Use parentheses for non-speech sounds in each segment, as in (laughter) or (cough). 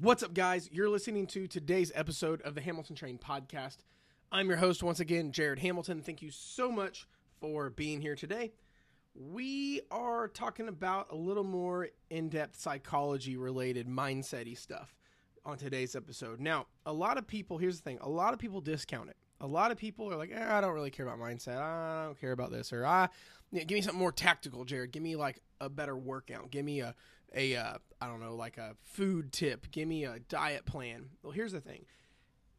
What's up, guys? You're listening to today's episode of the Hamilton Train podcast. I'm your host once again, Jared Hamilton. Thank you so much for being here today. We are talking about a little more in depth psychology related mindset stuff on today's episode. Now, a lot of people, here's the thing a lot of people discount it. A lot of people are like, eh, I don't really care about mindset. I don't care about this. Or, I, yeah, give me something more tactical, Jared. Give me like a better workout. Give me a, a uh, I don't know, like a food tip. Give me a diet plan. Well, here's the thing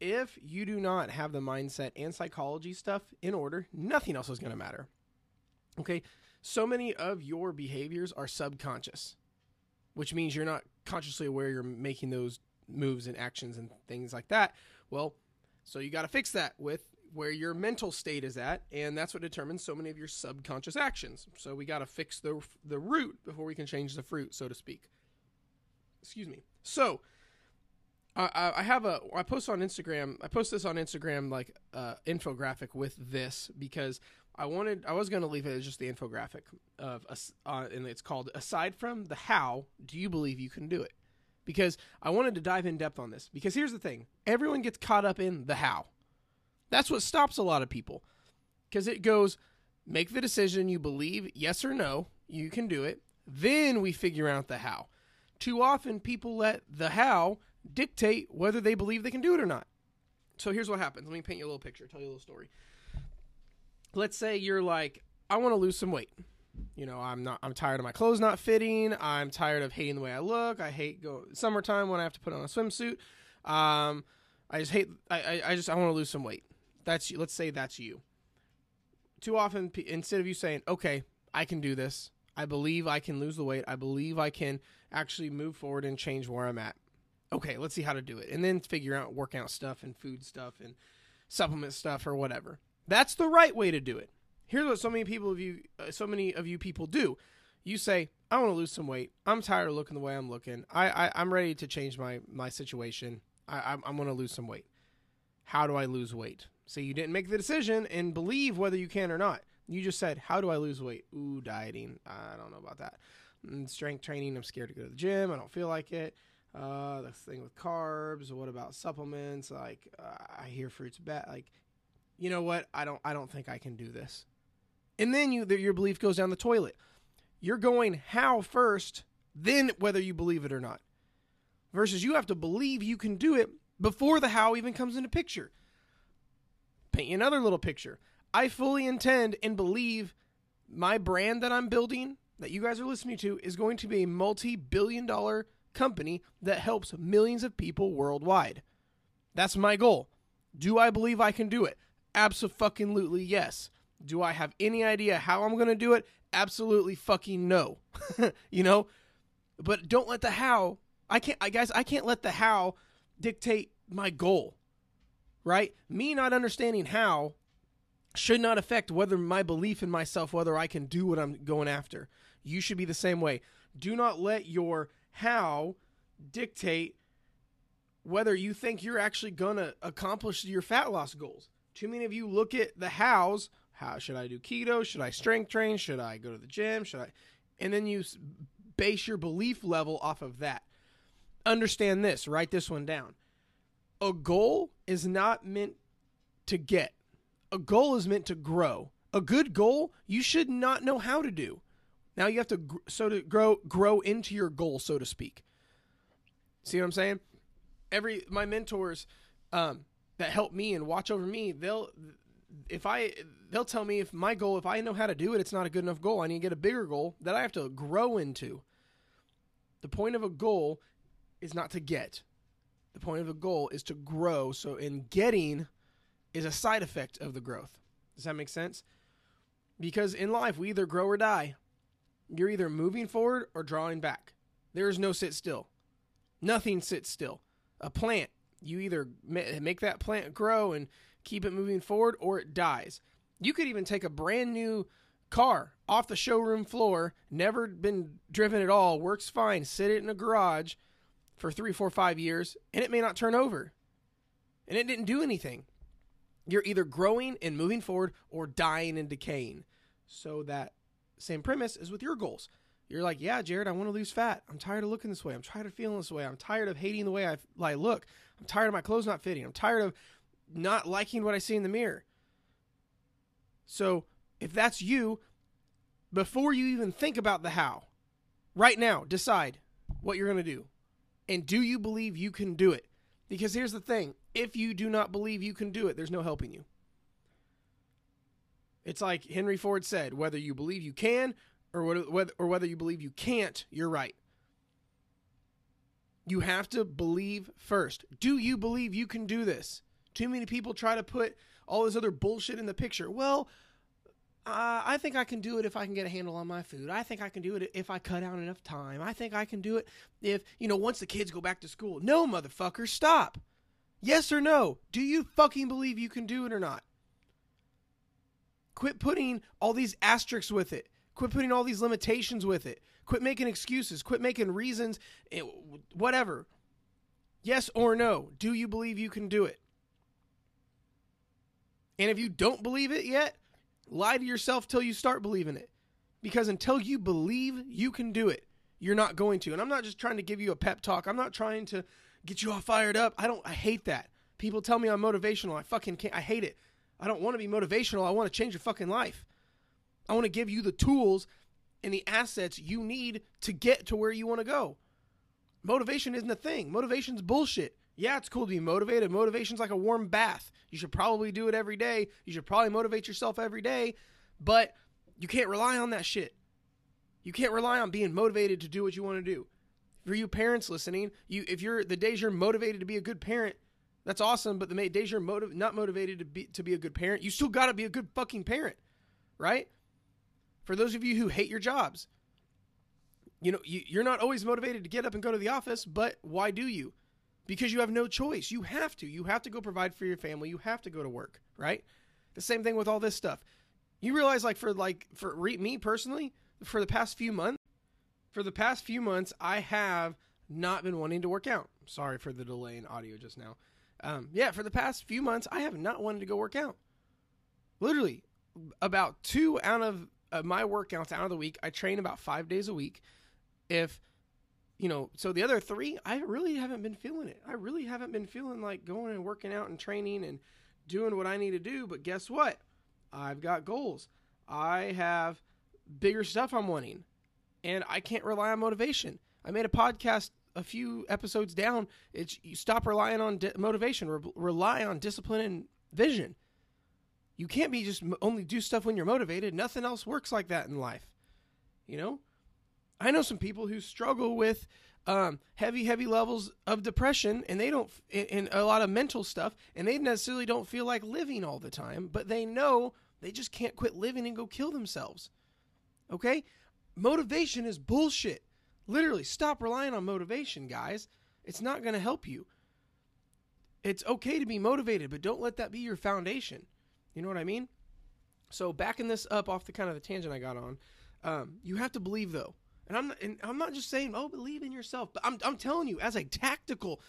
if you do not have the mindset and psychology stuff in order, nothing else is going to matter. Okay? So many of your behaviors are subconscious, which means you're not consciously aware you're making those moves and actions and things like that. Well, so you got to fix that with where your mental state is at, and that's what determines so many of your subconscious actions. So we got to fix the the root before we can change the fruit, so to speak. Excuse me. So I, I have a I post on Instagram. I post this on Instagram like uh, infographic with this because I wanted I was going to leave it as just the infographic of uh, and it's called aside from the how do you believe you can do it because I wanted to dive in depth on this because here's the thing everyone gets caught up in the how that's what stops a lot of people because it goes make the decision you believe yes or no you can do it then we figure out the how too often people let the how dictate whether they believe they can do it or not. So here's what happens. Let me paint you a little picture, tell you a little story. Let's say you're like, I want to lose some weight. You know, I'm not I'm tired of my clothes not fitting. I'm tired of hating the way I look. I hate go summertime when I have to put on a swimsuit. Um, I just hate I, I, I just I want to lose some weight. That's you. Let's say that's you. Too often instead of you saying, "Okay, I can do this. I believe I can lose the weight. I believe I can actually move forward and change where I'm at." okay, let's see how to do it. And then figure out workout stuff and food stuff and supplement stuff or whatever. That's the right way to do it. Here's what so many people of you uh, so many of you people do. You say, I want to lose some weight. I'm tired of looking the way I'm looking. I, I am ready to change my my situation. I I'm, I'm going to lose some weight. How do I lose weight? So you didn't make the decision and believe whether you can or not. You just said, "How do I lose weight?" Ooh, dieting. I don't know about that. And mm, strength training. I'm scared to go to the gym. I don't feel like it. Uh, the thing with carbs. What about supplements? Like, uh, I hear fruits bad. Like, you know what? I don't. I don't think I can do this. And then you, your belief goes down the toilet. You're going how first, then whether you believe it or not. Versus you have to believe you can do it before the how even comes into picture. Paint you another little picture. I fully intend and believe my brand that I'm building, that you guys are listening to, is going to be a multi billion dollar company that helps millions of people worldwide. That's my goal. Do I believe I can do it? Absolutely yes. Do I have any idea how I'm going to do it? Absolutely fucking no. (laughs) you know? But don't let the how, I can't I guys, I can't let the how dictate my goal. Right? Me not understanding how should not affect whether my belief in myself whether I can do what I'm going after. You should be the same way. Do not let your how dictate whether you think you're actually going to accomplish your fat loss goals. Too many of you look at the hows. How should I do keto? Should I strength train? Should I go to the gym? Should I? And then you base your belief level off of that. Understand this, write this one down. A goal is not meant to get. A goal is meant to grow. A good goal you should not know how to do. Now you have to so to grow grow into your goal, so to speak. See what I'm saying? Every my mentors um, that help me and watch over me, they'll if I they'll tell me if my goal, if I know how to do it, it's not a good enough goal. I need to get a bigger goal that I have to grow into. The point of a goal is not to get. The point of a goal is to grow. So in getting is a side effect of the growth. Does that make sense? Because in life we either grow or die. You're either moving forward or drawing back. There is no sit still. Nothing sits still. A plant, you either make that plant grow and keep it moving forward or it dies. You could even take a brand new car off the showroom floor, never been driven at all, works fine, sit it in a garage for three, four, five years, and it may not turn over. And it didn't do anything. You're either growing and moving forward or dying and decaying. So that same premise is with your goals. You're like, yeah, Jared, I want to lose fat. I'm tired of looking this way. I'm tired of feeling this way. I'm tired of hating the way I, I look. I'm tired of my clothes not fitting. I'm tired of not liking what I see in the mirror. So if that's you, before you even think about the how, right now, decide what you're going to do. And do you believe you can do it? Because here's the thing if you do not believe you can do it, there's no helping you. It's like Henry Ford said whether you believe you can or whether, or whether you believe you can't, you're right. You have to believe first. Do you believe you can do this? Too many people try to put all this other bullshit in the picture. Well, uh, I think I can do it if I can get a handle on my food. I think I can do it if I cut out enough time. I think I can do it if, you know, once the kids go back to school. No, motherfucker, stop. Yes or no? Do you fucking believe you can do it or not? Quit putting all these asterisks with it. Quit putting all these limitations with it. Quit making excuses. Quit making reasons. Whatever. Yes or no? Do you believe you can do it? And if you don't believe it yet, lie to yourself till you start believing it. Because until you believe you can do it, you're not going to. And I'm not just trying to give you a pep talk. I'm not trying to get you all fired up. I don't I hate that. People tell me I'm motivational. I fucking can't I hate it. I don't want to be motivational. I want to change your fucking life. I want to give you the tools and the assets you need to get to where you want to go. Motivation isn't a thing. Motivation's bullshit. Yeah, it's cool to be motivated. Motivation's like a warm bath. You should probably do it every day. You should probably motivate yourself every day, but you can't rely on that shit. You can't rely on being motivated to do what you want to do. For you parents listening, you if you're the days you're motivated to be a good parent, that's awesome. But the days you're motiv- not motivated to be to be a good parent, you still got to be a good fucking parent, right? For those of you who hate your jobs, you know you, you're not always motivated to get up and go to the office, but why do you? Because you have no choice. You have to. You have to go provide for your family. You have to go to work, right? The same thing with all this stuff. You realize, like for like for re- me personally, for the past few months, for the past few months, I have not been wanting to work out. Sorry for the delay in audio just now. Um, yeah, for the past few months, I have not wanted to go work out. Literally, about two out of uh, my workouts out of the week, I train about five days a week. If you know, so the other three, I really haven't been feeling it. I really haven't been feeling like going and working out and training and doing what I need to do. But guess what? I've got goals. I have bigger stuff I'm wanting, and I can't rely on motivation. I made a podcast a few episodes down. It's you stop relying on di- motivation. Re- rely on discipline and vision. You can't be just only do stuff when you're motivated. Nothing else works like that in life. You know, I know some people who struggle with um, heavy, heavy levels of depression, and they don't, and a lot of mental stuff, and they necessarily don't feel like living all the time, but they know they just can't quit living and go kill themselves. Okay, motivation is bullshit. Literally, stop relying on motivation, guys. It's not going to help you. It's okay to be motivated, but don't let that be your foundation. You know what I mean? So backing this up off the kind of the tangent I got on, um, you have to believe though, and I'm and I'm not just saying oh believe in yourself, but I'm I'm telling you as a tactical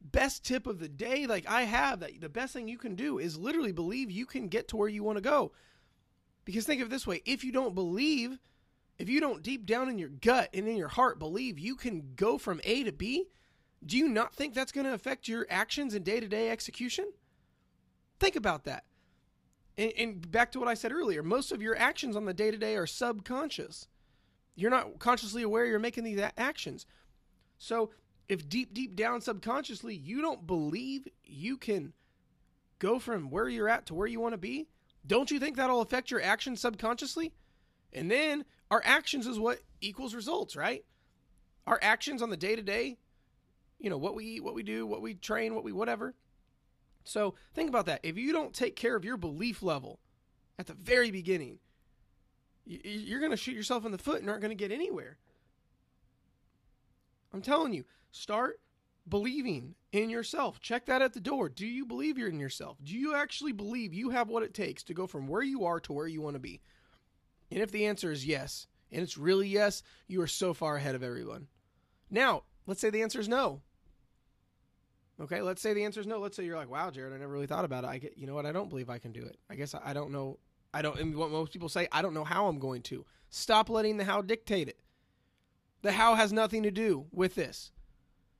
best tip of the day like I have that the best thing you can do is literally believe you can get to where you want to go. Because think of it this way, if you don't believe, if you don't deep down in your gut and in your heart believe you can go from A to B, do you not think that's going to affect your actions and day-to-day execution? Think about that and, and back to what I said earlier, most of your actions on the day to day are subconscious. You're not consciously aware you're making these actions. So if deep, deep down subconsciously you don't believe you can go from where you're at to where you want to be, don't you think that'll affect your actions subconsciously? And then our actions is what equals results, right? Our actions on the day to day, you know, what we eat, what we do, what we train, what we whatever, so think about that. If you don't take care of your belief level at the very beginning, you're going to shoot yourself in the foot and aren't going to get anywhere. I'm telling you, start believing in yourself. Check that at the door. Do you believe you're in yourself? Do you actually believe you have what it takes to go from where you are to where you want to be? And if the answer is yes, and it's really yes, you are so far ahead of everyone. Now, let's say the answer is no. Okay, let's say the answer is no. Let's say you're like, wow, Jared, I never really thought about it. I get, you know what? I don't believe I can do it. I guess I, don't know. I don't. And what most people say, I don't know how I'm going to. Stop letting the how dictate it. The how has nothing to do with this.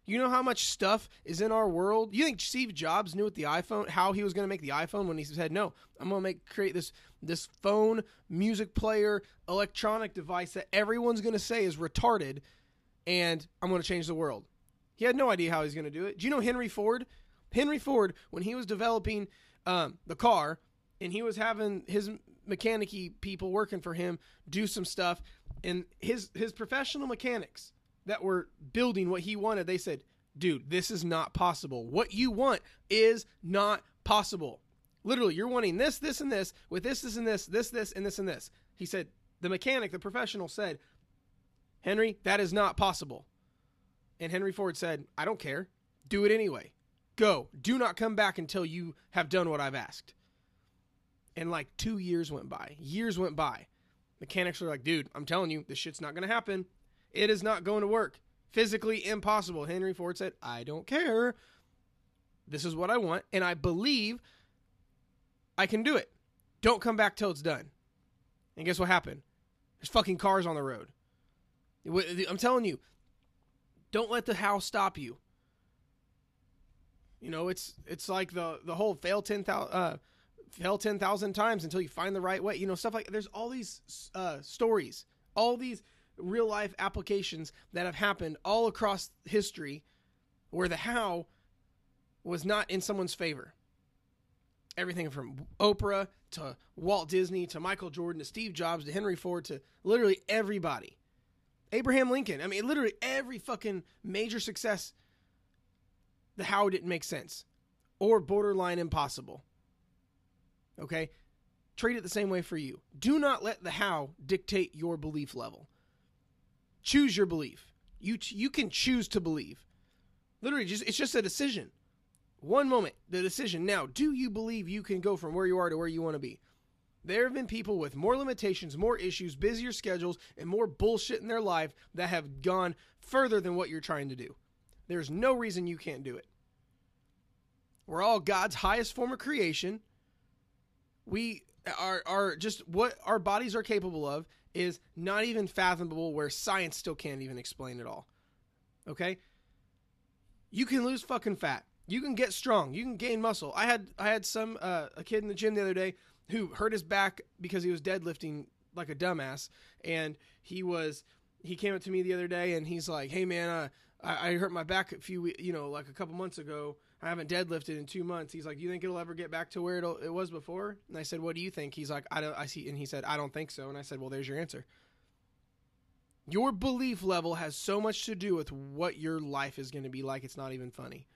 You know how much stuff is in our world? You think Steve Jobs knew with the iPhone how he was going to make the iPhone when he said, "No, I'm going to make create this this phone, music player, electronic device that everyone's going to say is retarded and I'm going to change the world." He had no idea how he's going to do it. Do you know Henry Ford? Henry Ford when he was developing um, the car and he was having his mechanicy people working for him do some stuff and his his professional mechanics that were building what he wanted, they said, dude, this is not possible. What you want is not possible. Literally, you're wanting this, this, and this, with this, this, and this, this, this, and this, and this. He said, the mechanic, the professional said, Henry, that is not possible. And Henry Ford said, I don't care. Do it anyway. Go. Do not come back until you have done what I've asked. And like two years went by. Years went by. Mechanics were like, dude, I'm telling you, this shit's not going to happen. It is not going to work. Physically impossible. Henry Ford said, I don't care. This is what I want, and I believe I can do it. Don't come back till it's done. And guess what happened? There's fucking cars on the road. I'm telling you, don't let the how stop you. You know, it's it's like the the whole fail ten thousand uh, fail ten thousand times until you find the right way. You know, stuff like there's all these uh, stories, all these real life applications that have happened all across history where the how was not in someone's favor. Everything from Oprah to Walt Disney to Michael Jordan to Steve Jobs to Henry Ford to literally everybody. Abraham Lincoln. I mean, literally every fucking major success, the how didn't make sense or borderline impossible. Okay? Treat it the same way for you. Do not let the how dictate your belief level. Choose your belief. You you can choose to believe. Literally, just it's just a decision. One moment, the decision. Now, do you believe you can go from where you are to where you want to be? There have been people with more limitations, more issues, busier schedules, and more bullshit in their life that have gone further than what you're trying to do. There's no reason you can't do it. We're all God's highest form of creation. We are, are just what our bodies are capable of is not even fathomable where science still can't even explain it all. Okay? You can lose fucking fat. You can get strong. You can gain muscle. I had I had some uh, a kid in the gym the other day who hurt his back because he was deadlifting like a dumbass and he was he came up to me the other day and he's like, "Hey man, uh, I, I hurt my back a few you know like a couple months ago I haven't deadlifted in two months. He's like, you think it'll ever get back to where it was before? And I said, what do you think? He's like, I don't. I see. And he said, I don't think so. And I said, well, there's your answer. Your belief level has so much to do with what your life is going to be like. It's not even funny.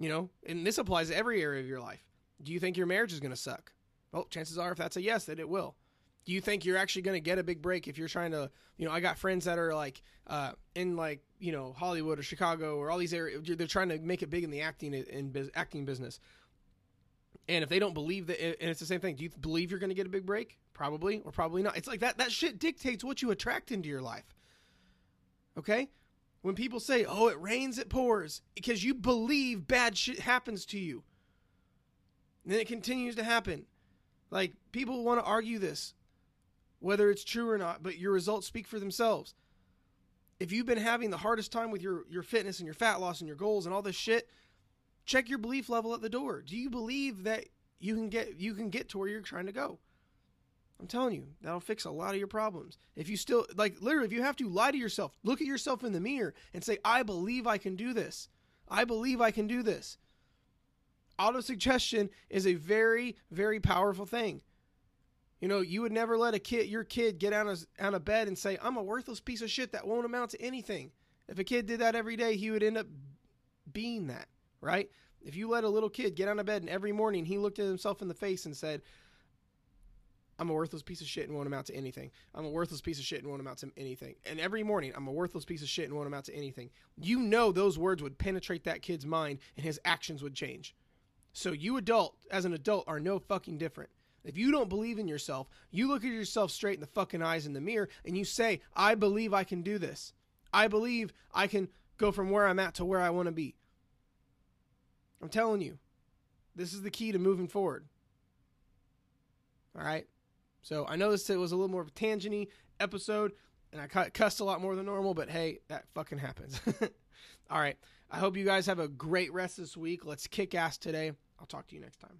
You know, and this applies to every area of your life. Do you think your marriage is going to suck? Well, chances are, if that's a yes, that it will do you think you're actually going to get a big break if you're trying to you know i got friends that are like uh, in like you know hollywood or chicago or all these areas they're trying to make it big in the acting in acting business. And if they don't believe that and it's the same thing do you believe you're going to get a big break? Probably or probably not. It's like that that shit dictates what you attract into your life. Okay? When people say oh it rains it pours because you believe bad shit happens to you. And then it continues to happen. Like people want to argue this whether it's true or not, but your results speak for themselves. If you've been having the hardest time with your, your fitness and your fat loss and your goals and all this shit, check your belief level at the door. Do you believe that you can get you can get to where you're trying to go? I'm telling you, that'll fix a lot of your problems. If you still like literally if you have to lie to yourself, look at yourself in the mirror and say, I believe I can do this. I believe I can do this. Autosuggestion is a very, very powerful thing. You know, you would never let a kid, your kid, get out of, out of bed and say, "I'm a worthless piece of shit that won't amount to anything." If a kid did that every day, he would end up being that, right? If you let a little kid get out of bed and every morning he looked at himself in the face and said, I'm a worthless piece of shit and won't amount to anything. I'm a worthless piece of shit and won't amount to anything. And every morning, I'm a worthless piece of shit and won't amount to anything. You know those words would penetrate that kid's mind and his actions would change. So you adult, as an adult, are no fucking different. If you don't believe in yourself, you look at yourself straight in the fucking eyes in the mirror and you say, I believe I can do this. I believe I can go from where I'm at to where I want to be. I'm telling you, this is the key to moving forward. All right. So I know this was a little more of a tangenty episode. and I cussed a lot more than normal, but hey, that fucking happens. (laughs) All right. I hope you guys have a great rest this week. Let's kick ass today. I'll talk to you next time.